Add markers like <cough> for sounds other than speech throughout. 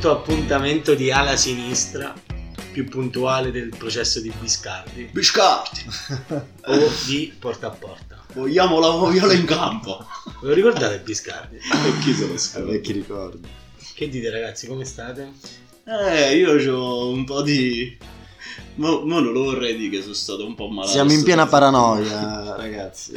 quinto appuntamento di ala sinistra, più puntuale del processo di Biscardi, Biscardi, <laughs> o di porta a porta. vogliamo la moviola in campo. Ve lo ricordate Biscardi? E chi se lo Eh, scrive? Vecchi ricordi. Che dite ragazzi, come state? Eh, io ho un po' di... Mo, mo non lo vorrei dire che sono stato un po' malato. Siamo in piena paranoia, ragazzi.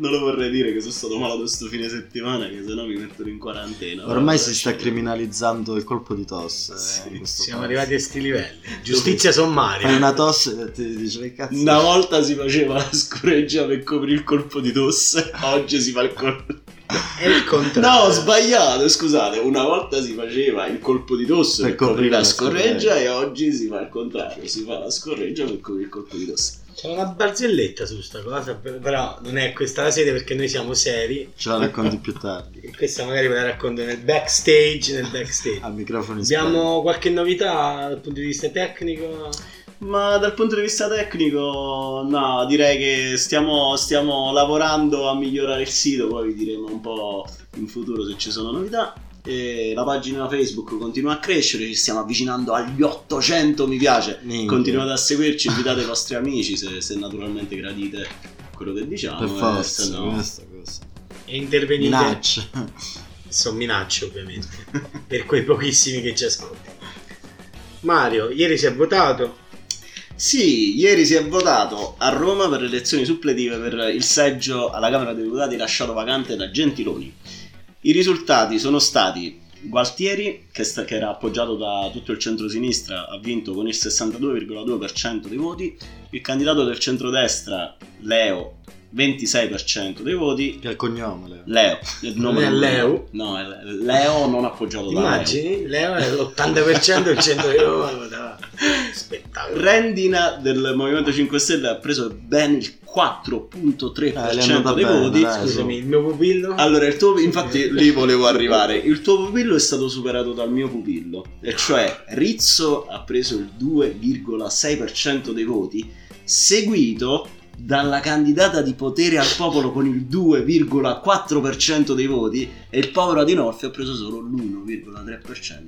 Non lo vorrei dire che sono stato malato sto fine settimana, che sennò mi mettono in quarantena. Ormai si sta criminalizzando il colpo di tosse. eh, Sì, questo Siamo paese. arrivati a sti livelli. Giustizia sommaria. Fai una tosse e ti dice che cazzo. Una volta si faceva la scoreggia per coprire il colpo di tosse, oggi si fa il colpo... È il No, contrario. ho sbagliato, scusate. Una volta si faceva il colpo di tosse per, Per coprire la la scorreggia scorreggia. e oggi si fa il contrario, si fa la scorreggia per coprire il colpo di tosse. C'è una barzelletta su sta cosa, però non è questa la sede perché noi siamo seri. Ce la racconti più tardi. E questa magari ve la racconto nel backstage. Nel backstage. A microfoni Abbiamo qualche novità dal punto di vista tecnico? Ma dal punto di vista tecnico, no, direi che stiamo, stiamo lavorando a migliorare il sito, poi vi diremo un po' in futuro se ci sono novità. E la pagina Facebook continua a crescere, ci stiamo avvicinando agli 800 mi piace. Minchia. Continuate a seguirci, invitate i vostri amici se, se naturalmente gradite quello che diciamo. Per eh, forza, no- questa cosa. E intervenite. Minaccia. <laughs> Sono minacce ovviamente. per quei pochissimi che ci ascoltano. Mario, ieri si è votato. Sì, ieri si è votato a Roma per le elezioni suppletive per il seggio alla Camera dei Deputati lasciato vacante da Gentiloni. I risultati sono stati Gualtieri, che, sta- che era appoggiato da tutto il centro-sinistra, ha vinto con il 62,2% dei voti, il candidato del centrodestra, Leo, 26% dei voti, Che è il cognome, Leo. Leo, il nome Non è Leo? No, è Leo non appoggiato da Leo. Immagini, Leo è l'80% del centro di Roma. votava. Spettacolo. Rendina del Movimento 5 Stelle ha preso ben il 4.3% Eh, dei bene, voti. dai. Scusami, il mio pupillo? Allora, il tuo, infatti lì volevo arrivare. Il tuo pupillo è stato superato dal mio pupillo, e cioè Rizzo ha preso il 2,6% dei voti, seguito dalla candidata di potere al popolo con il 2,4% dei voti e il povero Adinolfi ha preso solo l'1,3%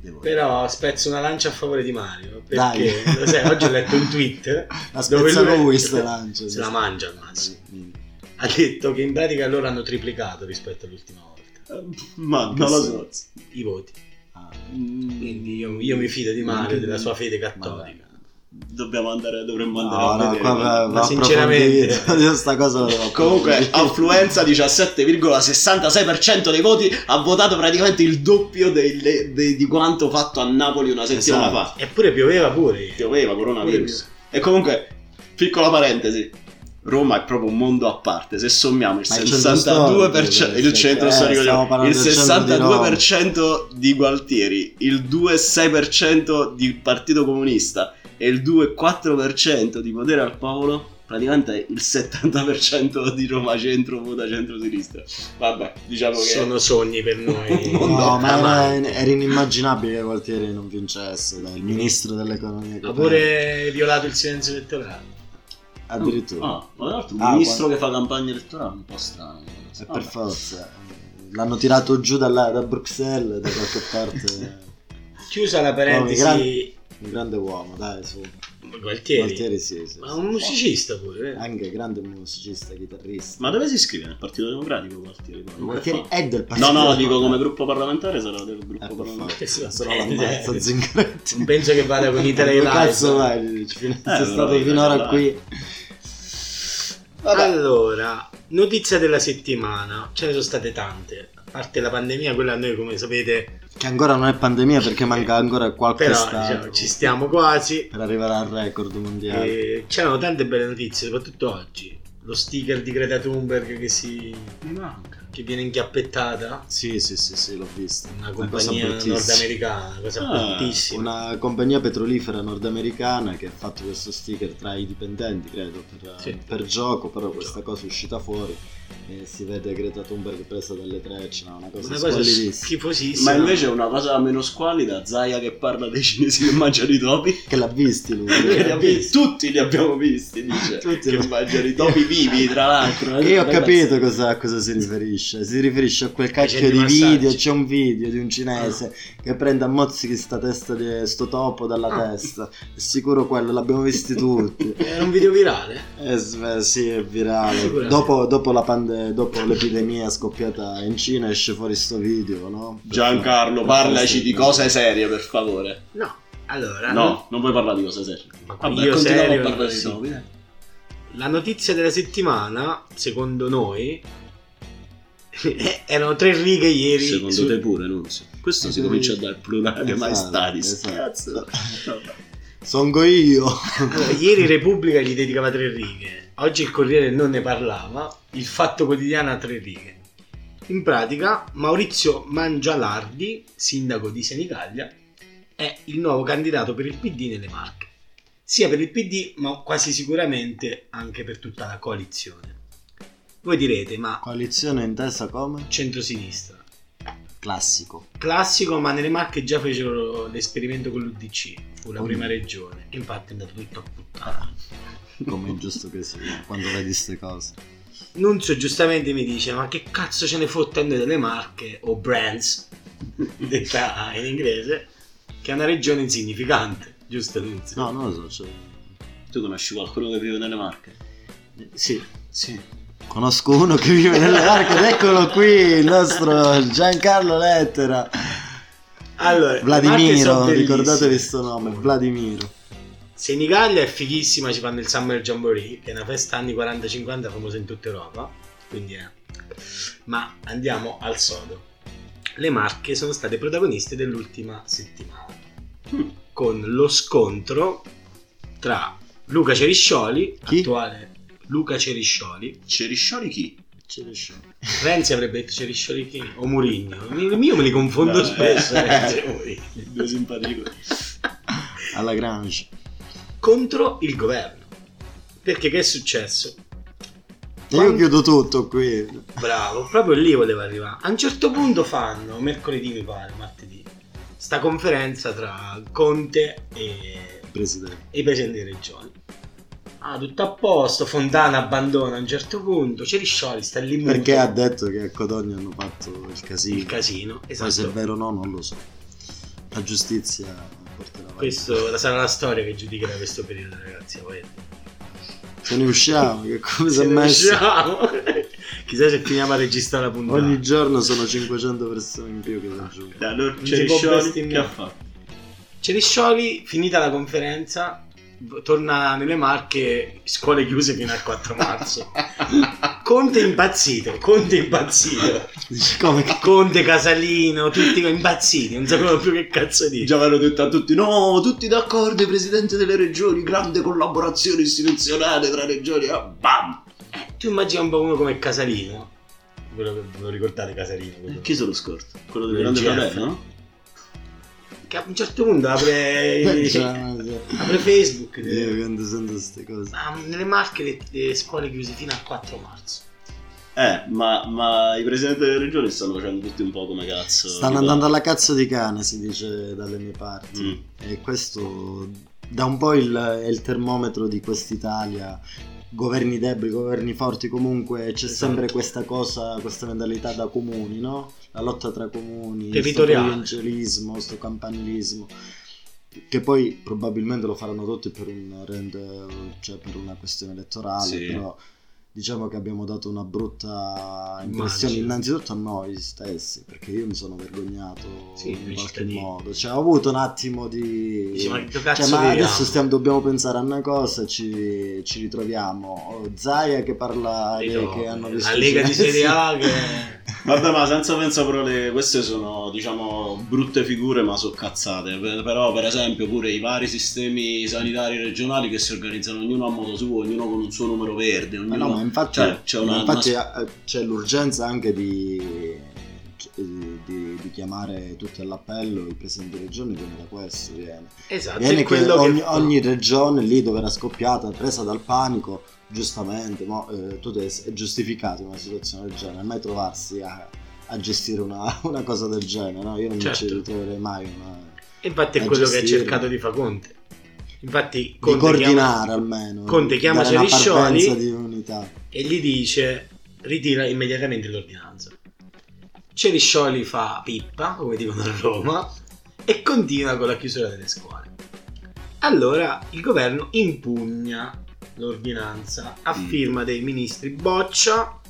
dei voti. Però spezzo una lancia a favore di Mario. Perché Dai. lo sai, oggi ho letto un tweet <laughs> La dove lui- lui sta <laughs> lancia. se la mangia al massimo. Ha detto che in pratica loro hanno triplicato rispetto all'ultima volta Eh, Ma non lo so. i voti. Ah, Quindi io, io mi fido di Mario, della sua fede cattolica. Dobbiamo andare, dovremmo No, andare a no, vedere. qua va, Ma va sinceramente- approfondito. <laughs> Io sta cosa <laughs> Comunque, affluenza 17,66% dei voti ha votato praticamente il doppio dei- dei- di quanto fatto a Napoli una settimana Esatto. fa. Eppure pioveva pure. Pioveva coronavirus. E comunque, piccola parentesi. Roma è proprio un mondo a parte. Se sommiamo il il centro 62%, storico, il centro eh, storico, parlando il del centro di 62% di Gualtieri, il 2,6% di Partito Comunista e il 2,4% di potere al popolo, praticamente il 70% di Roma centro vota centro-sinistra. Vabbè, diciamo che Sono sogni per <laughs> noi. No, ma era, era inimmaginabile che Gualtieri non vincesse, dai, il ministro dell'economia. Ha pure violato il silenzio elettorale. Addirittura. Ah, ma tra l'altro un Ah, ministro quando- che fa campagna elettorale è un po' strano. E per forza. L'hanno tirato giù dalla- da Bruxelles, da qualche parte. Chiusa la parentesi, grandi- Un grande uomo, dai, su. Gualtieri. Gualtieri sì, sì. Ma un musicista pure. eh. Anche grande musicista, chitarrista. Ma dove si iscrive? Nel Partito Democratico Gualtieri? Gualtieri è del No, partito. no, dico come gruppo parlamentare sarà del Eh, gruppo per parlamentare. No bene, l'ammazza eh. Zingaretti. Non penso che vada con <laughs> i Dove Live. cazzo vai? Ci- Sei però stato finora dai. qui. Allora, notizia della settimana. Ce ne sono state tante. A parte la pandemia, quella noi come sapete, Che ancora non è pandemia perché manca ancora qualche però stato. diciamo, ci stiamo quasi. Per arrivare al record mondiale. E c'erano tante belle notizie, soprattutto oggi. Lo sticker di Greta Thunberg che si. mi manca. Che viene inchiappettata. Sì, sì, sì, sì, l'ho visto. Una cosa compagnia nordamericana, una cosa Ah, bruttissima. Una compagnia petrolifera nordamericana che ha fatto questo sticker tra i dipendenti, credo, per, Sì. per gioco, però questa cosa è uscita fuori. E si vede Greta Thunberg presa dalle trecce, no, una cosa, Una cosa schifosissima. Ma invece una cosa meno squallida, Zaya che parla dei cinesi che mangiano i topi. <laughs> Che l'ha visti lui. <laughs> Che li ha visti- Tutti li abbiamo visti, dice. Tutti che li- mangiano i topi vivi, tra l'altro. Io ho capito cosa, a cosa si riferisce. Si riferisce a quel cacchio di massaggi. video. C'è un video di un cinese che prende a mozzichi sta testa di sto topo dalla Ah. testa. È sicuro quello, l'abbiamo visti tutti. Era un video virale? Eh, sì, è virale. Dopo, dopo la pande- dopo l'epidemia scoppiata in Cina esce fuori sto video, no? Giancarlo, parlaci di cose serie, per favore. No. Allora, No, non vuoi parlare di cose serie. Ma Vabbè, io serio, a parlare di sì. topi. eh. La notizia della settimana, secondo noi, <laughs> erano tre righe ieri. Secondo su- te pure, non so. Questo si comincia a dare plurale Esatto, maestatis. esatto. Cazzo. Vabbè. Songo io. Allora, ieri Repubblica gli dedicava tre righe, oggi il Corriere non ne parlava, il Fatto Quotidiano ha tre righe. In pratica, Maurizio Mangialardi, sindaco di Senigallia, è il nuovo candidato per il PD nelle Marche. Sia per il PD, ma quasi sicuramente anche per tutta la coalizione. Voi direte, ma Coalizione intesa come? centrosinistra. Classico. Classico, ma nelle Marche già fecero l'esperimento con l'UDC, fu la Oh. prima regione, e infatti è andato tutto a puttana. Come è giusto che sia quando vedi queste cose. Nunzio giustamente mi dice: Ma che cazzo ce ne fotte a noi delle marche o brands, detta in inglese, che è una regione insignificante, giusto Nunzio? No, non lo so. cioè- Tu conosci qualcuno che vive nelle Marche? Sì, sì. Conosco uno che vive nelle Marche ed eccolo qui, il nostro Giancarlo Lettera. Allora, Vladimiro, ricordatevi questo nome, Vladimiro. Senigallia è fighissima, ci fanno il Summer Jamboree, che è una festa anni 40-50 famosa in tutta Europa. Quindi è. Ma andiamo al sodo. Le Marche sono state protagoniste dell'ultima settimana. Con lo scontro tra Luca Ceriscioli, Chi? attuale Luca Ceriscioli, Ceriscioli chi? Ce ne sono. Renzi avrebbe detto Ceriscioli chi? O Murigno. Io me li confondo No, spesso. eh. Renzi e. <laughs> Due simpatici. <laughs> Alla Grange. Contro il governo. Perché che è successo? E io chiudo tutto qui. Bravo, proprio lì voleva arrivare. A un certo punto fanno, mercoledì mi pare, martedì, sta conferenza tra Conte e, Presidente. e i presidenti di regioni. Ah, tutto a posto, Fontana abbandona a un certo punto, Ceriscioli sta lì muto. Perché ha detto che a Codogno hanno fatto il casino. il casino. Poi se è Esatto. vero o no non lo so. La giustizia. Questo sarà la storia che giudicherà questo periodo, ragazzi. Poi. Se ne usciamo, che ne messo? usciamo. <laughs> Chissà se finiamo a registrare la puntata. Ogni giorno sono 500 persone in più che si aggiungono. Allora, Non si può Ceriscioli che ha fatto? Ceriscioli, finita la conferenza, torna nelle Marche, scuole chiuse fino al 4 marzo. Conte impazzito, Conte impazzito. Come che... Conte, Casalino, tutti impazziti, non sapevano più che cazzo dire. Già avevano detto a tutti, no, tutti d'accordo, i presidenti delle regioni, grande collaborazione istituzionale tra regioni, ah, bam! Tu immagini un po' uno come Casalino. Quello che ve lo ricordate Casalino? quello- Chi se lo scorto? Quello del Del grande fratello, no? Che a un certo punto apre, <laughs> Cioè, apre Facebook. io quando sento queste cose. Ah, nelle Marche le, le scuole chiuse fino al 4 marzo. Eh, ma, ma i presidenti delle regioni stanno facendo tutti un po' come cazzo. Stanno Tipo- andando alla cazzo di cane, si dice dalle mie parti. Mm. E questo dà un po' il, è il termometro di quest'Italia. Governi deboli, governi forti, comunque c'è Esatto. sempre questa cosa, questa mentalità da comuni, no? La lotta tra comuni, Territoriale. provincialismo, sto campanilismo. Che poi probabilmente lo faranno tutti per, un rend- cioè per una questione elettorale, Sì. però diciamo che abbiamo dato una brutta impressione Immagino. innanzitutto a noi stessi, perché io mi sono vergognato Sì, in qualche modo, cioè ho avuto un attimo di... Dici, ma Cioè, ma adesso stiamo- dobbiamo pensare a una cosa e ci, ci ritroviamo. Oh, Zaya che parla Le che, hanno visto la Lega di. Serie A che... <laughs> Vabbè, ma senza pensare parole, queste sono, diciamo, brutte figure, ma sono cazzate. Per- Però, per esempio, pure i vari sistemi sanitari regionali che si organizzano ognuno a modo suo, ognuno con un suo numero verde. Ma Ognuno... no, ma infatti, Cioè, c'è una- ma infatti c'è l'urgenza anche di chiamare tutti all'appello, il presidente di regione viene da questo, viene. Esatto, Viene che ogni, che ogni regione lì dove era scoppiata, presa dal panico, giustamente, mo, eh, tu devi è giustificato in una situazione del genere, mai trovarsi a, a gestire una, <laughs> una cosa del genere, no? Io non Certo. mi ci ritroverei mai una, Infatti è quello che ha gestire. cercato di fare Conte. Infatti di Conte coordinare chiama- almeno, Conte chiama Ceriscioli. di unità. e gli dice ritira immediatamente l'ordinanza. Ceriscioli fa pippa, come dicono a Roma, e continua con la chiusura delle scuole. Allora il governo impugna l'ordinanza a Mm. firma dei ministri Boccia,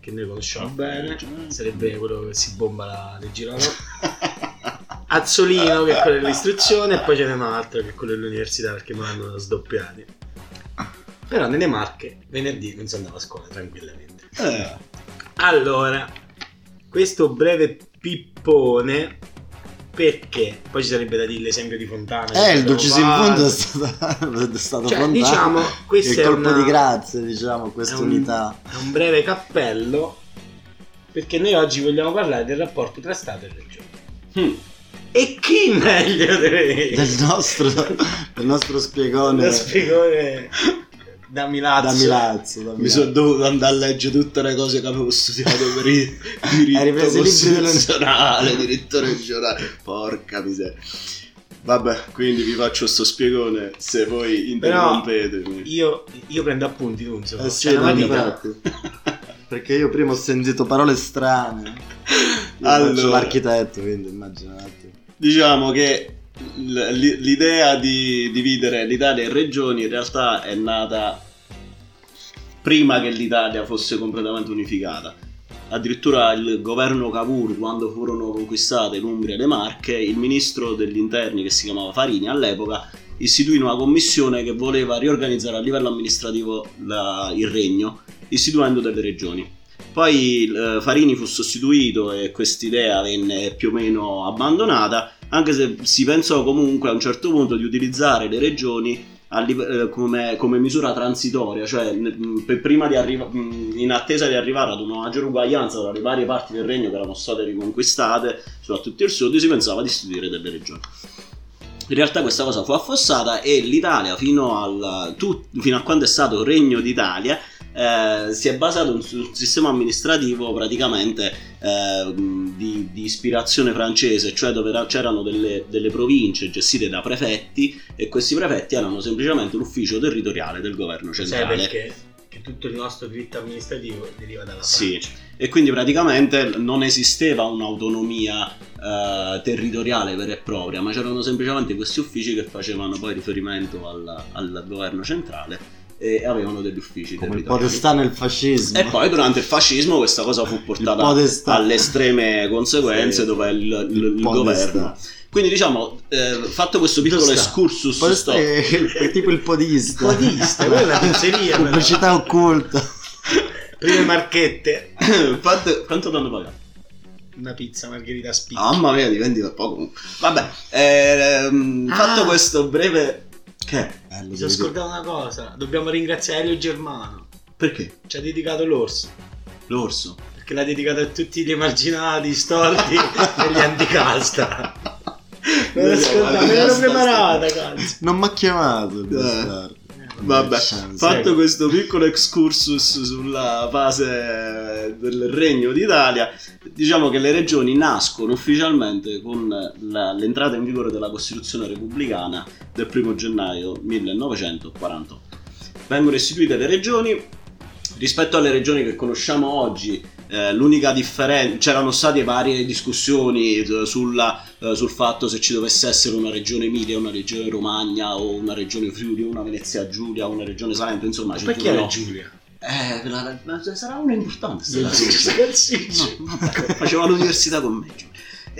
che noi conosciamo bene, sarebbe quello che si bomba la, le girano. <laughs> Azzolino che è quello dell'istruzione e poi ce n'è un altro che è quello dell'università perché mi hanno sdoppiati. Però nelle Marche venerdì non si andava a scuola tranquillamente. Eh, Allora, questo breve pippone perché poi ci sarebbe da dire l'esempio di Fontana. Eh, il dodicesimo fatto. punto è stato, <laughs> è stato Cioè, Fontana. diciamo, questo il è colpo una- di grazia, diciamo, è questa un- unità. È un breve cappello perché noi oggi vogliamo parlare del rapporto tra Stato e Regione. hm. E chi meglio dei... del nostro, del nostro spiegone Lo spiegone da Milazzo. da Milazzo. da Mi Milazzo. sono dovuto andare a leggere tutte le cose che avevo studiato per il <laughs> diritto costituzionale, diritto regionale. Porca miseria. Vabbè, quindi vi faccio sto spiegone se voi interrompetemi. Io, io prendo appunti, tu insomma. Eh C'è sì, infatti. <laughs> Perché io prima ho sentito parole strane. Io Allora. l'architetto, quindi immaginate. Diciamo che l'idea di dividere l'Italia in regioni in realtà è nata prima che l'Italia fosse completamente unificata. Addirittura il governo Cavour, quando furono conquistate l'Umbria e le Marche, il ministro degli interni che si chiamava Farini all'epoca istituì una commissione che voleva riorganizzare a livello amministrativo la- il regno, istituendo delle regioni. Poi eh, Farini fu sostituito e quest'idea venne più o meno abbandonata, anche se si pensò comunque a un certo punto di utilizzare le regioni live- eh, come, come misura transitoria, cioè prima di arrivare in attesa di arrivare ad una maggiore uguaglianza tra le varie parti del regno che erano state riconquistate, soprattutto il sud, si pensava di istituire delle regioni. In realtà questa cosa fu affossata e l'Italia fino, al, tu- fino a quando è stato Regno d'Italia eh, si è basato su un sistema amministrativo praticamente eh, di, di ispirazione francese, cioè dove era- c'erano delle, delle province gestite da prefetti e questi prefetti erano semplicemente l'ufficio territoriale del governo Sai centrale. perché? Che tutto il nostro diritto amministrativo deriva dalla Sì, Francia. e quindi praticamente non esisteva un'autonomia eh, territoriale vera e propria, ma c'erano semplicemente questi uffici che facevano poi riferimento al, al governo centrale e avevano degli uffici Come il territoriali. podestà nel fascismo. E poi durante il fascismo questa cosa fu Il portata alle estreme conseguenze Sì. dove il, il- il governo. Quindi diciamo, eh, fatto questo piccolo Podestà. excursus, Podestà sto- è, è tipo il podista. Podista, <laughs> quella è una pizzeria. Pubblicità occulta. Prime marchette. Fatto- <coughs> quanto danno pagato? Una pizza margherita spicca. Mamma mia, dipende da poco. Vabbè, ehm, Ah. fatto questo breve... Che? Eh, lo Mi sono scordato una cosa. Dobbiamo ringraziare Elio Germano. Perché? Ci ha dedicato l'orso. L'orso. Perché l'ha dedicato a tutti gli emarginati, storti <laughs> e gli anticasta. Me l'ho scordato, me l'ero preparata, cazzo. Non mi ha chiamato il Eh. Vabbè, fatto questo piccolo excursus sulla fase del Regno d'Italia, diciamo che le regioni nascono ufficialmente con la- l'entrata in vigore della Costituzione repubblicana del 1 gennaio 1948. Vengono istituite le regioni, rispetto alle regioni che conosciamo oggi, eh, l'unica differenza, c'erano state varie discussioni eh, sulla, eh, sul fatto se ci dovesse essere una regione Emilia, una regione Romagna o una regione Friuli, una Venezia Giulia, una regione Salento, insomma, ci Perché era furono- Giulia? Eh, la- la- sarà una importante. sarà-. No, vabbè, faceva l'università con me. Giulia.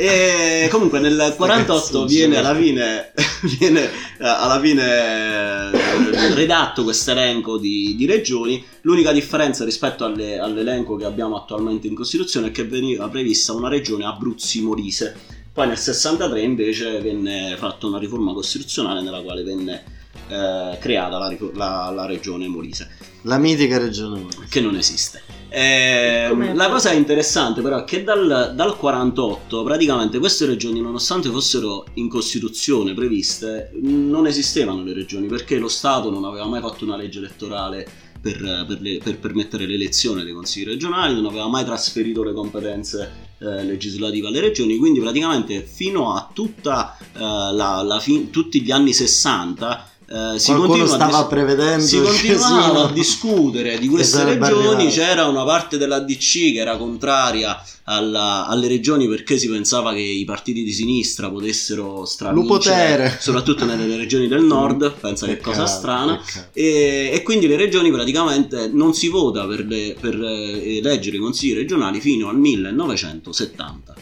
E comunque nel 48 Cazzo, viene alla fine, <laughs> viene, eh, alla fine eh, redatto questo elenco di, di regioni. L'unica differenza rispetto alle- all'elenco che abbiamo attualmente in Costituzione è che veniva prevista una regione Abruzzi-Molise. Poi nel 63 invece venne fatta una riforma costituzionale nella quale venne eh, creata la, la- la regione Molise La mitica regione. che non esiste. Eh, la cosa interessante però è che dal, dal 48 praticamente queste regioni nonostante fossero in Costituzione previste non esistevano le regioni perché lo Stato non aveva mai fatto una legge elettorale per, per le- per permettere l'elezione dei consigli regionali, non aveva mai trasferito le competenze eh, legislative alle regioni, quindi praticamente fino a tutta, eh, la, la fi- tutti gli anni 60 eh, si Qualcuno stava dis- prevedendo si continuava a discutere di queste sarebbe regioni, arrivato. c'era una parte della DC che era contraria alla- alle regioni perché si pensava che i partiti di sinistra potessero stravincere, soprattutto nelle regioni del nord, pensa che Peccato, cosa strana. E, e quindi le regioni praticamente non si vota per, le- per, eh, eleggere i consigli regionali fino al 1970.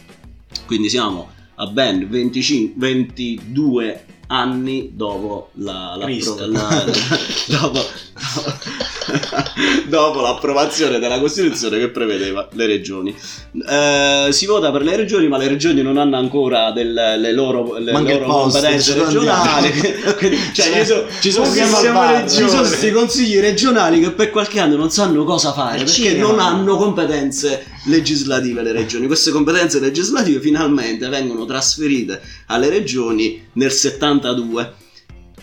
Quindi siamo a ben 25, 22 anni dopo la, la- Cristo. la- <laughs> dopo, dopo <laughs> l'approvazione della Costituzione che prevedeva le regioni. Eh, si vota per le regioni, ma le regioni non hanno ancora del- le loro, le loro posto, competenze regionali. <laughs> Quindi, cioè, Cioè, ci sono, ci sono sono questi consigli regionali che per qualche anno non sanno cosa fare Eh, perché cinema. non hanno competenze legislative le regioni. Queste competenze legislative finalmente vengono trasferite alle regioni nel 72.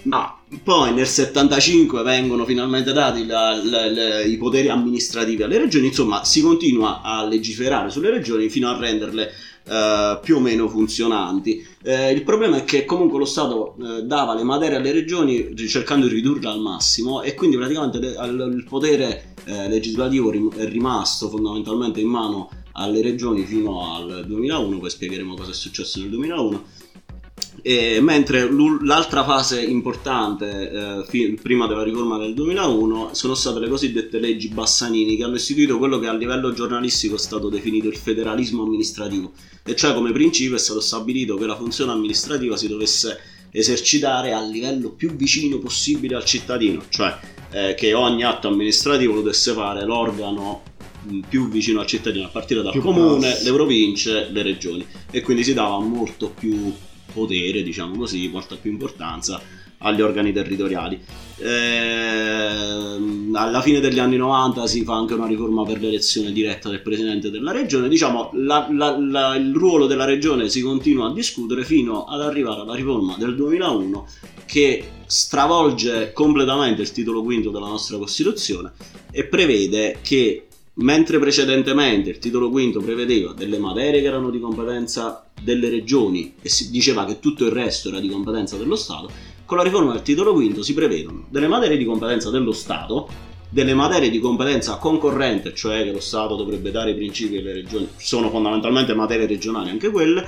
Ma poi nel 75 vengono finalmente dati la- la- la- i poteri amministrativi alle regioni, insomma si continua a legiferare sulle regioni fino a renderle eh, più o meno funzionanti. Eh, il problema è che comunque lo Stato eh, dava le materie alle regioni cercando di ridurle al massimo e quindi praticamente le- al- il potere eh, legislativo rim- è rimasto fondamentalmente in mano alle regioni fino al 2001, poi spiegheremo cosa è successo nel 2001. E mentre l'altra fase importante eh, prima della riforma del 2001 sono state le cosiddette leggi Bassanini che hanno istituito quello che a livello giornalistico è stato definito il federalismo amministrativo e cioè come principio è stato stabilito che la funzione amministrativa si dovesse esercitare a livello più vicino possibile al cittadino, cioè eh, che ogni atto amministrativo lo dovesse fare l'organo mh, più vicino al cittadino a partire dal Più comune, prossimo. le province, le regioni e quindi si dava molto più potere, diciamo così, molta più importanza agli organi territoriali. Ehm, alla fine degli anni 90 si fa anche una riforma per l'elezione diretta del presidente della regione. Diciamo, la- la- la- il ruolo della regione si continua a discutere fino ad arrivare alla riforma del 2001 che stravolge completamente il titolo quinto della nostra Costituzione e prevede che mentre precedentemente il titolo quinto prevedeva delle materie che erano di competenza delle regioni e si diceva che tutto il resto era di competenza dello Stato, con la riforma del titolo quinto si prevedono delle materie di competenza dello Stato, delle materie di competenza concorrente, cioè che lo Stato dovrebbe dare i principi alle regioni, sono fondamentalmente materie regionali anche quelle,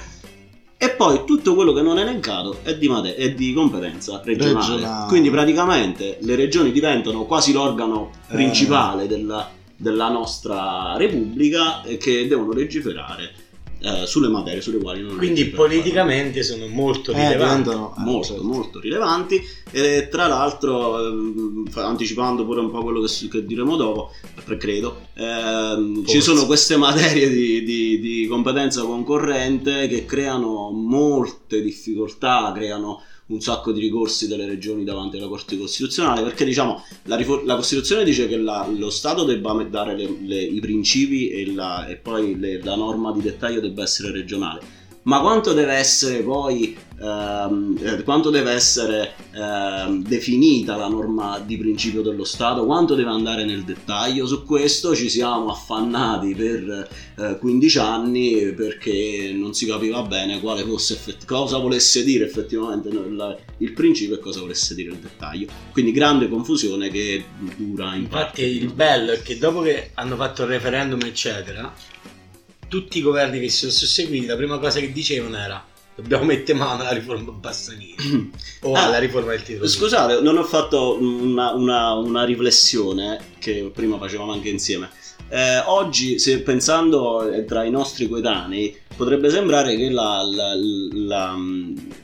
e poi tutto quello che non è elencato è di, mate- è di competenza regionale. Regionale. Quindi praticamente le regioni diventano quasi l'organo Eh. principale della, della nostra Repubblica che devono legiferare eh, sulle materie sulle quali non Quindi politicamente sono molto Eh, rilevanti. eh, molto certo. molto rilevanti e tra l'altro ehm, anticipando pure un po' quello che, che diremo dopo credo ehm, ci sono queste materie di, di- di competenza concorrente che creano molte difficoltà creano un sacco di ricorsi delle regioni davanti alla Corte Costituzionale perché diciamo la, rifo- la Costituzione dice che la- lo Stato debba dare le- le- i principi e, la, e poi le- la norma di dettaglio debba essere regionale ma quanto deve essere poi ehm, eh, quanto deve essere ehm, definita la norma di principio dello Stato, quanto deve andare nel dettaglio. Su questo ci siamo affannati per eh, 15 anni perché non si capiva bene quale fosse effett- cosa volesse dire effettivamente il, il principio e cosa volesse dire il dettaglio. Quindi grande confusione che dura in Infatti parte. il bello è che dopo che hanno fatto il referendum eccetera, tutti i governi che si sono susseguiti la prima cosa che dicevano era dobbiamo mettere mano alla riforma Bassanini o <clears throat> Ah, alla riforma del titolo. Scusate, non ho fatto una, una- una riflessione che prima facevamo anche insieme. Eh, oggi, se pensando eh, tra i nostri coetanei, potrebbe sembrare che la, la- la-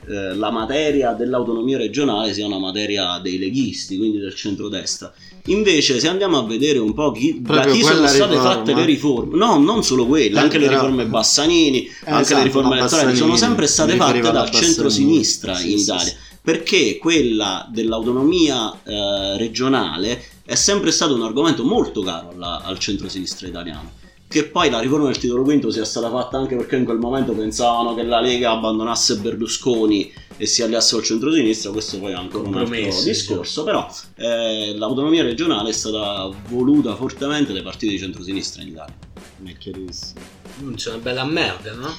eh, la materia dell'autonomia regionale sia una materia dei leghisti, quindi del centrodestra. Invece, se andiamo a vedere un po' chi, da chi sono state riforma. fatte le riforme, no, non solo quelle, Eh, anche le però- riforme Bassanini, anche esatto, le riforme elettorali, sono sempre state fatte dal centro-sinistra Sì, in sì, Italia. sì. perché quella dell'autonomia eh, regionale è sempre stato un argomento molto caro alla- al centro-sinistra italiano. Che poi la riforma del titolo quinto sia stata fatta anche perché in quel momento pensavano che la Lega abbandonasse Berlusconi e si alleasse al centro-sinistra, questo poi è ancora un altro discorso, però eh, l'autonomia regionale è stata voluta fortemente dai partiti di centro-sinistra in Italia. è chiarissimo. Non c'è una bella merda, no?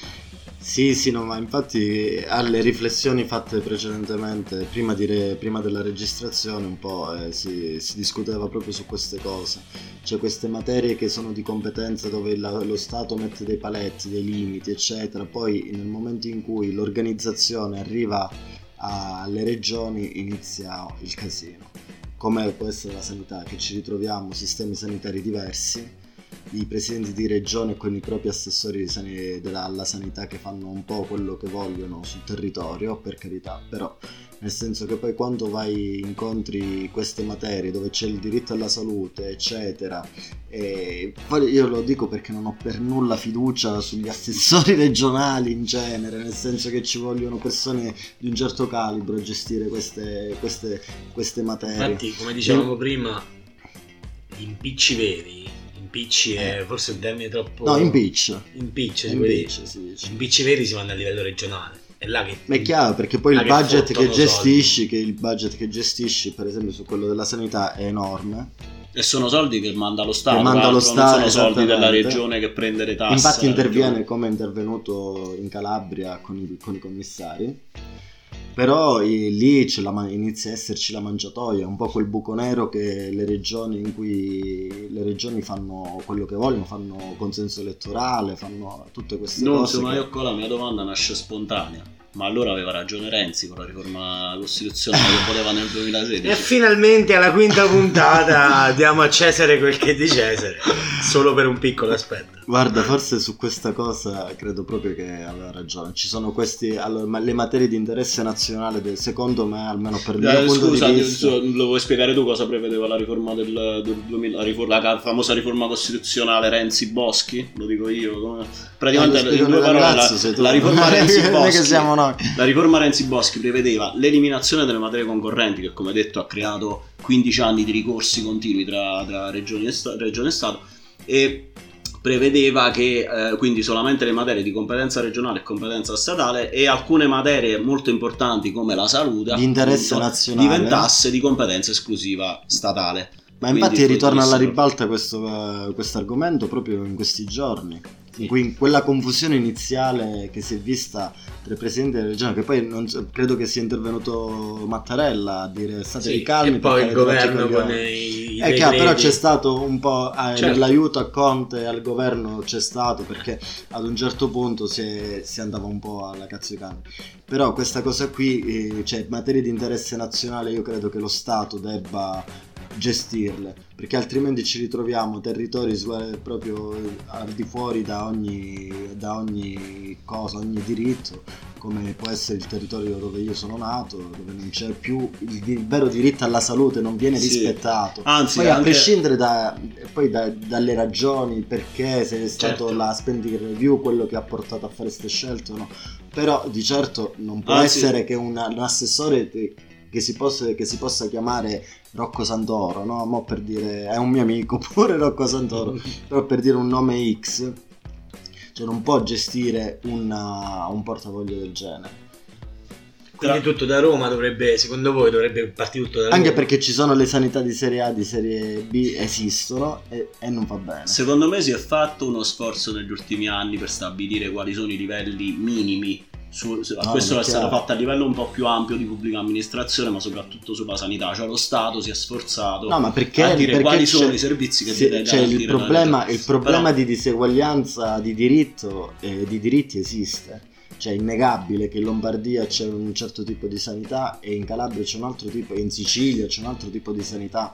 Sì, sì, no, ma infatti alle riflessioni fatte precedentemente, prima, re- prima della registrazione, un po' eh, si, si discuteva proprio su queste cose. Cioè queste materie che sono di competenza dove la- lo Stato mette dei paletti, dei limiti, eccetera. Poi nel momento in cui l'organizzazione arriva alle regioni inizia il casino. Come può essere la sanità, che ci ritroviamo sistemi sanitari diversi i presidenti di regione con i propri assessori di sani- della- alla sanità che fanno un po' quello che vogliono sul territorio, per carità, però nel senso che poi quando vai incontri queste materie dove c'è il diritto alla salute, eccetera, e poi io lo dico perché non ho per nulla fiducia sugli <laughs> assessori regionali in genere, nel senso che ci vogliono persone di un certo calibro a gestire queste, queste, queste materie. Infatti, come dicevamo prima, gli impicci veri, impicci è forse un termine troppo... Eh. No, impeach. Impicci, si. Impeach, si impicci veri si vanno a livello regionale. È là che... Ma è chiaro perché poi il che budget che fottono gestisci, che il budget che gestisci, per esempio su quello della sanità, è enorme. E sono soldi che manda lo Stato, manda lo Stato, non sono soldi della regione che prende le tasse. Infatti interviene regione. come è intervenuto in Calabria con i, con i commissari. Però eh, lì c'è la ma- inizia a esserci la mangiatoia, un po' quel buco nero che le regioni in cui le regioni fanno quello che vogliono, fanno consenso elettorale, fanno tutte queste Non cose. so, ma che- io qua la mia domanda nasce spontanea. Ma allora aveva ragione Renzi con la riforma costituzionale che voleva nel 2016. E finalmente alla quinta puntata diamo a Cesare quel che è di Cesare, solo per un piccolo aspetto. Guarda, forse su questa cosa credo proprio che aveva ragione. Ci sono questi, allora, ma le materie di interesse nazionale, de- secondo me, almeno per mio Eh, scusa, vista. lo vuoi spiegare tu cosa prevedeva la riforma del, del 2000, la, riforma- la famosa riforma costituzionale Renzi-Boschi? Lo dico io. come- Praticamente Eh, in due parole la, la riforma <laughs> Renzi-Boschi. La riforma Renzi-Boschi prevedeva l'eliminazione delle materie concorrenti, che come detto ha creato 15 anni di ricorsi continui tra, tra regioni e, sta- regione e Stato, e prevedeva che eh, quindi solamente le materie di competenza regionale e competenza statale e alcune materie molto importanti come la salute Di interesse appunto, nazionale. diventasse di competenza esclusiva statale. Ma Quindi infatti ritorna alla ribalta questo questo argomento proprio in questi giorni. In cui in quella confusione iniziale che si è vista tra i presidenti della regione, che poi non credo che sia intervenuto Mattarella a dire state Sì, calmi. e poi il governo con coglioni". i, È chiaro, però c'è stato un po' eh, Certo. l'aiuto a Conte e al governo c'è stato perché ad un certo punto si, è- si andava un po' alla cazzo di cane. Però questa cosa qui, eh, cioè materie di interesse nazionale, io credo che lo Stato debba gestirle perché altrimenti ci ritroviamo territori proprio al di fuori da ogni, da ogni cosa, ogni diritto come può essere il territorio dove io sono nato dove non c'è più il, vero diritto alla salute non viene Sì. rispettato Anzi, poi a anche- prescindere da, poi da- dalle ragioni perché se è stato Certo. la spending review quello che ha portato a fare queste scelte o no però di certo non può Anzi- essere che un, un assessore che si, possa, che si possa chiamare Rocco Santoro no? Mo per dire è un mio amico <laughs> pure Rocco Santoro però per dire un nome X cioè non può gestire una- un portafoglio del genere Quindi tutto da Roma dovrebbe, secondo voi, dovrebbe partire tutto da Roma? anche perché ci sono le sanità di serie A di serie B esistono e, e non va bene Secondo me si è fatto uno sforzo negli ultimi anni per stabilire quali sono i livelli minimi. Su, su- No, questo ma è stato fatto a livello un po' più ampio di pubblica amministrazione, ma soprattutto sulla sanità. Cioè lo Stato si è sforzato No, ma perché, a dire quali sono i servizi che sì, deve cioè, il problema, il problema Però- di diseguaglianza di diritto e di diritti esiste. Cioè, è innegabile che in Lombardia c'è un certo tipo di sanità e in Calabria c'è un altro tipo, e in Sicilia c'è un altro tipo di sanità.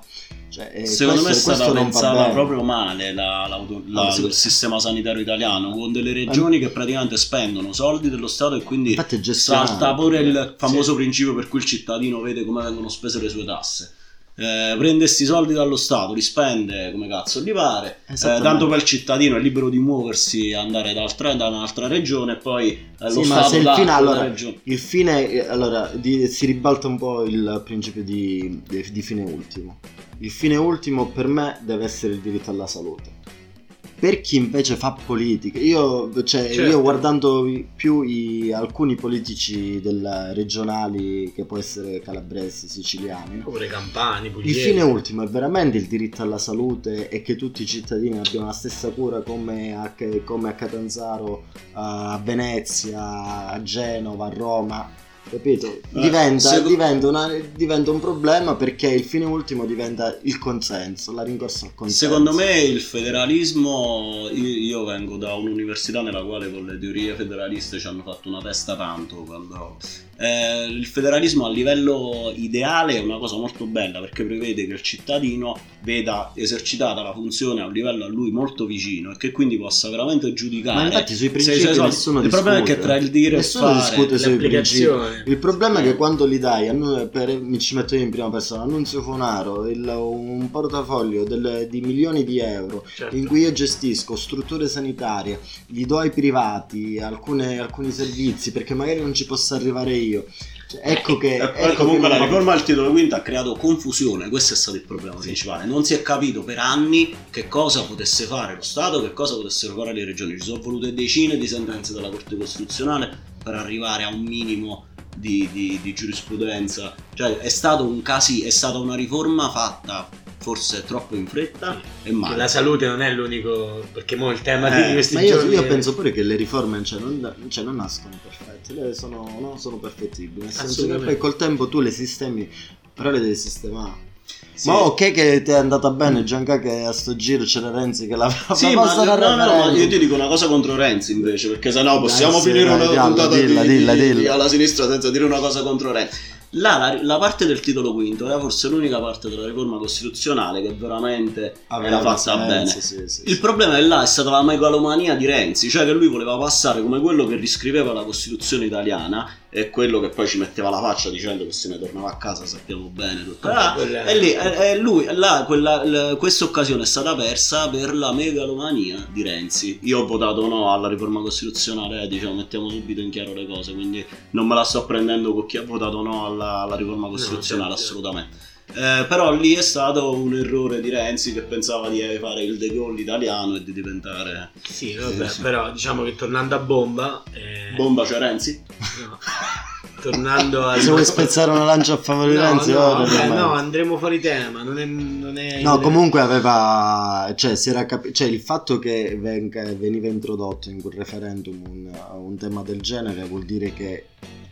Cioè, e Secondo me è questo- stata questo pensata proprio male la- la- sì. il sistema sanitario italiano, con delle regioni che praticamente spendono soldi dello Stato e quindi salta pure il famoso principio per cui il cittadino vede come vengono spese le sue tasse. Eh, prende questi soldi dallo Stato, li spende come cazzo gli pare, eh, tanto poi il cittadino è libero di muoversi, andare da, altra- da un'altra regione e poi eh, lo Sì, Stato il fine, allora, regione. il fine, allora, di- si ribalta un po' il principio di, di- di fine ultimo. Il fine ultimo per me deve essere il diritto alla salute. Per chi invece fa politica, io, cioè, Certo. io guardando più i- alcuni politici del- regionali, che può essere calabresi, siciliani, Pure campani, il pugliesi. fine ultimo è veramente il diritto alla salute e che tutti i cittadini abbiano la stessa cura come a, come a Catanzaro, a Venezia, a Genova, a Roma. Capito? Eh, Diventa, seco- diventa, una- diventa un problema perché il fine ultimo diventa il consenso, la rincorsa al consenso. Secondo me il federalismo, io, io vengo da un'università nella quale con le teorie federaliste ci hanno fatto una testa tanto quando... eh, il federalismo a livello ideale è una cosa molto bella perché prevede che il cittadino veda esercitata la funzione a un livello a lui molto vicino e che quindi possa veramente giudicare. Ma infatti sui principi se- se- nessuno il problema è che tra il dire Nessuno e fare discute sui principi. l'applicazione. Il problema è che quando li dai, a per, mi ci metto io in prima persona, Annunzio Fonaro, il- un portafoglio del- di milioni di euro Certo. in cui io gestisco strutture sanitarie, gli do ai privati alcune- alcuni servizi perché magari non ci posso arrivare io. Cioè, ecco che... E poi ecco comunque che la riforma del titolo quinto ha creato confusione, questo è stato il problema principale. Non si è capito per anni che cosa potesse fare lo Stato, che cosa potessero fare le regioni. Ci sono volute decine di sentenze della Corte Costituzionale per arrivare a un minimo di, di- di giurisprudenza. Cioè è stato un casi, è stata una riforma fatta forse troppo in fretta e male. la salute non è l'unico. Perché mo il tema Eh, di questi Ma io, giorni. io penso pure che le riforme cioè, non, cioè, non nascono perfette, sono, non sono perfettibili, nel senso che poi col tempo tu le sistemi, però le devi sistemare. Sì. Ma ok che ti è andata bene Gianca che a sto giro c'era Renzi che l'aveva Sì, ma, no, no, ma io ti dico una cosa contro Renzi invece, perché sennò possiamo Dai, finire dai, una dialla, puntata dilla, di, dilla, di- dilla. di- alla sinistra senza dire una cosa contro Renzi. Là, la, la parte del titolo quinto era forse l'unica parte della riforma costituzionale che veramente era fatta bene. Sì, sì, sì, Il problema è là è stata la megalomania di Renzi, cioè che lui voleva passare come quello che riscriveva la Costituzione italiana e quello che poi ci metteva la faccia dicendo che se ne tornava a casa, sappiamo bene. tutto. Ah, e lì, e- e lui, là, quella- l- questa occasione è stata persa per la megalomania di Renzi. Io ho votato no alla riforma costituzionale, eh, diciamo, mettiamo subito in chiaro le cose, quindi non me la sto prendendo con chi ha votato no alla, alla riforma costituzionale, certo. assolutamente. Eh, però lì è stato un errore di Renzi che pensava di fare il De Gaulle italiano e di diventare Sì, vabbè, sì. però diciamo che tornando a bomba. eh, bomba c'è Renzi? no. tornando al. Se vuoi spezzare una lancia a favore di No, Renzi, no, ora vabbè, no, andremo fuori tema. Non è. Non è No, comunque aveva, cioè, si era capi- cioè il fatto che venga- veniva introdotto in quel referendum un, un tema del genere vuol dire che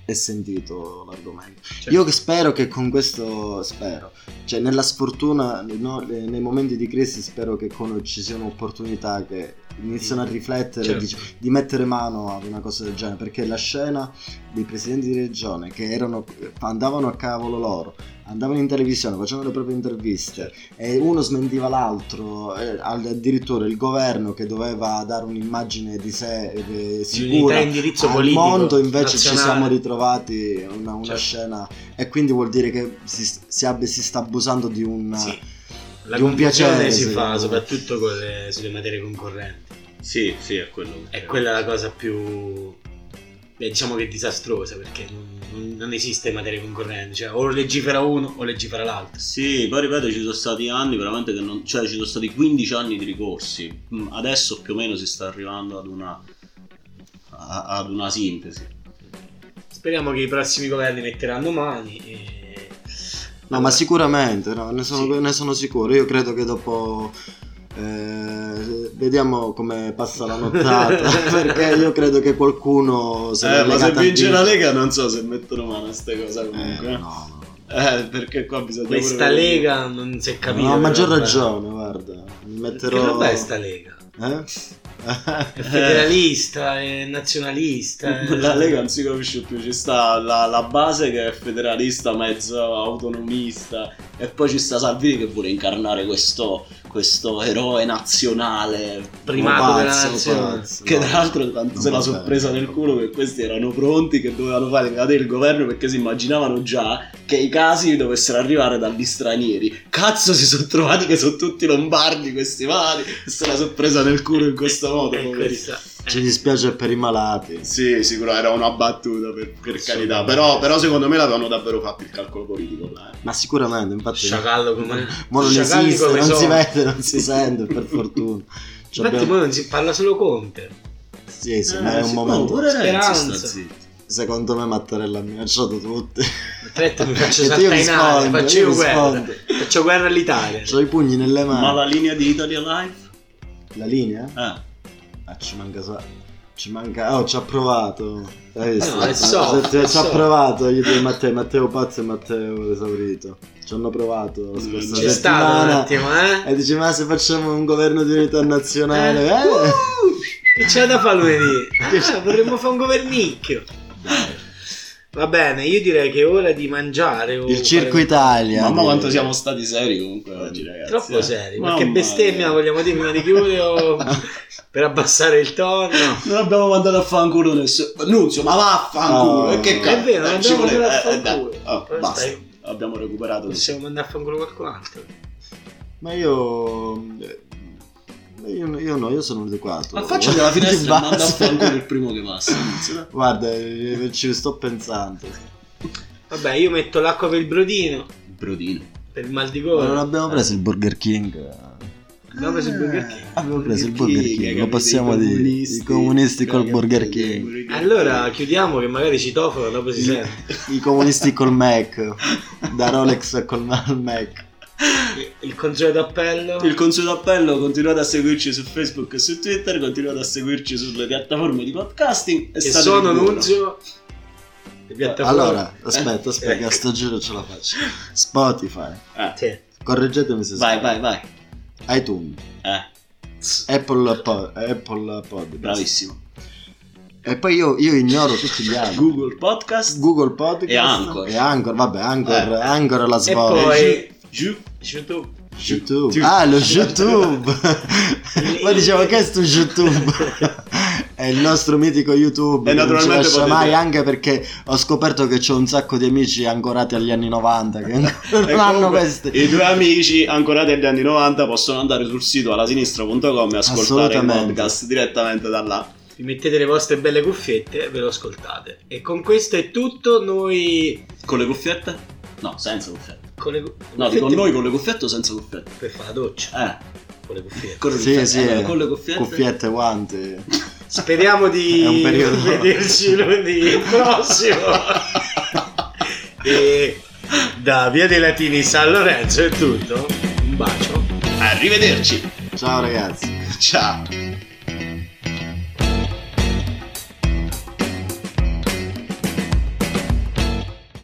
è sentito l'argomento. Certo. Io che spero che con questo, spero, cioè nella sfortuna, no, nei momenti di crisi spero che con, ci siano opportunità che iniziano a riflettere Certo. di, di mettere mano ad una cosa del genere, perché la scena dei presidenti di regione che erano, andavano a cavolo loro, andavano in televisione, facevano le proprie interviste e uno smentiva l'altro, eh, addirittura il governo che doveva dare un'immagine di sé eh, sicura indirizzo al politico. mondo invece ci nazionale. siamo ritrovati una, una Certo. scena e quindi vuol dire che si, si abbia- si sta abusando di un Sì. La di un piacere, si fa me. soprattutto con le- sulle materie concorrenti. Sì, sì, è quello. È quella la cosa più. Beh, diciamo che disastrosa perché non, non- non esiste materia concorrente, cioè o legifera uno o legifera l'altro. Sì, poi ripeto, ci sono stati anni veramente che non... cioè ci sono stati 15 anni di ricorsi. Mm, Adesso più o meno si sta arrivando ad una a- ad una sintesi. Speriamo che i prossimi governi metteranno mani e... No, ma sicuramente, no, ne, sono, Sì. ne sono sicuro. Io credo che dopo. Eh, vediamo come passa la <laughs> nottata. perché io credo che qualcuno. Se Eh, ma se vince la. Lega non so se mettono mano a queste cose Eh, comunque. no, no. Eh, perché qua bisogna Questa vedere. lega non si è capito. No, a maggior però, ragione, guarda. Mi Che metterò. roba è sta lega? Eh? È federalista, è nazionalista. è- <laughs> La Lega non si capisce più, ci sta la, la base che è federalista, mezzo autonomista, e poi ci sta Salvini che vuole incarnare questo, questo eroe nazionale Primato della Pazzo, nazione. pazzo, che no. tra l'altro tanto se la Non sono va presa bene. nel culo che questi erano pronti che dovevano fare le del governo perché si immaginavano già che i casi dovessero arrivare dagli stranieri cazzo si sono trovati che sono tutti lombardi questi mali se la sono presa nel culo in questo <laughs> modo questa- Ci dispiace per i malati. sì sicuro era una battuta per, per carità però, però secondo me l'avevano davvero fatto il calcolo politico là, eh. Ma sicuramente, infatti. Sciacallo come... Mo non sciacalli esiste, non si vede, non si sente, per fortuna. Ci Infatti abbiamo- poi non si parla solo Conte. Sì, sì, Eh, ma è un momento. pure Speranza. Secondo me Mattarella ha minacciato tutti. Aspetta, mi faccio <laughs> E aria, faccio io io guerra. rispondo. Faccio guerra all'Italia. Ho i pugni nelle ma mani. la linea di Italia Live? La linea? Eh. Ah, ci manca sa- Ci manca. Oh, ci ha provato. Hai visto? No, soft, Ci- ci ha soft. provato io e Matteo, Matteo Pazzo e Matteo Esaurito. Ci hanno provato la scorsa C'è stato un settimana. attimo, eh? E dice, ma se facciamo un governo di unità nazionale, Eh? eh? E c'è da fare lunedì? Ah, potremmo fare un governicchio. Va bene, io direi che è ora di mangiare. o Il Circo fare- Italia. Mamma di- quanto siamo stati seri comunque oggi ragazzi Troppo eh. seri. Mamma Qualche bestemmia mia. vogliamo dire prima di chiudere <laughs> per abbassare il tono? Non abbiamo mandato a fanculo nessuno. Nunzio, ma vaffanculo. Oh. che È cazzo? vero, non ci abbiamo mandato a eh, fanculo. Oh, basta. stai- Abbiamo recuperato. Possiamo mandare a fanculo qualcun altro. Ma io... Io, io no, io sono adeguato. Ma faccia della finestra e manda a fanculo il primo che passa. Nunzio. Guarda, eh, ci sto pensando. Vabbè, io metto l'acqua per il brodino, Brodino. per il mal di Ma non gola. abbiamo preso il Burger King. Abbiamo preso il Burger King. Abbiamo preso il Burger King, King, lo capito? possiamo I dire. comunisti, I comunisti col? Burger King. Allora chiudiamo che magari citofono dopo si sente. I comunisti col Mac. Da Rolex col Mac. Il consueto appello. Il consueto appello, continuate a seguirci su Facebook e su Twitter, continuate a seguirci sulle piattaforme di podcasting. E E sono. Nunzio. Piattaforme. Allora, aspetta, aspetta, Eh. a sto giro ce la faccio. Spotify. Eh, Sì. Correggetemi se Vai, sbaglio. vai, vai. iTunes. Eh, Apple, po- Apple Podcast. bravissimo. E poi io, io ignoro tutti gli altri. Google Podcast. Google Podcast E Anchor. E Anchor, vabbè, Anchor, Eh. Anchor la E svolta. poi Giù. YouTube. YouTube. Ah, lo YouTube. <laughs> <laughs> Ma dicevo che è sto YouTube? <laughs> è il nostro mitico YouTube. E non ci naturalmente lascia potete- mai, anche perché ho scoperto che c'ho un sacco di amici ancorati agli anni 90 che non hanno questi. I due amici ancorati agli anni 90 possono andare sul sito allasinistra.com e ascoltare il Assolutamente. podcast direttamente da là. Vi mettete le vostre belle cuffiette e ve lo ascoltate. E con questo è tutto. Noi. Con le cuffiette? No, senza cuffiette. Con le cu- No, dico cuffiette noi con le cuffiette o senza cuffiette? Per fare la doccia. Eh, Con le cuffiette. con le Sì, cuffiette. sì, Eh, eh. con le cuffiette. Cuffiette, guanti. <laughs> Speriamo di vederci lunedì prossimo. <laughs> e da Via dei Latini San Lorenzo è tutto. Un bacio. Arrivederci. Ciao ragazzi. Ciao.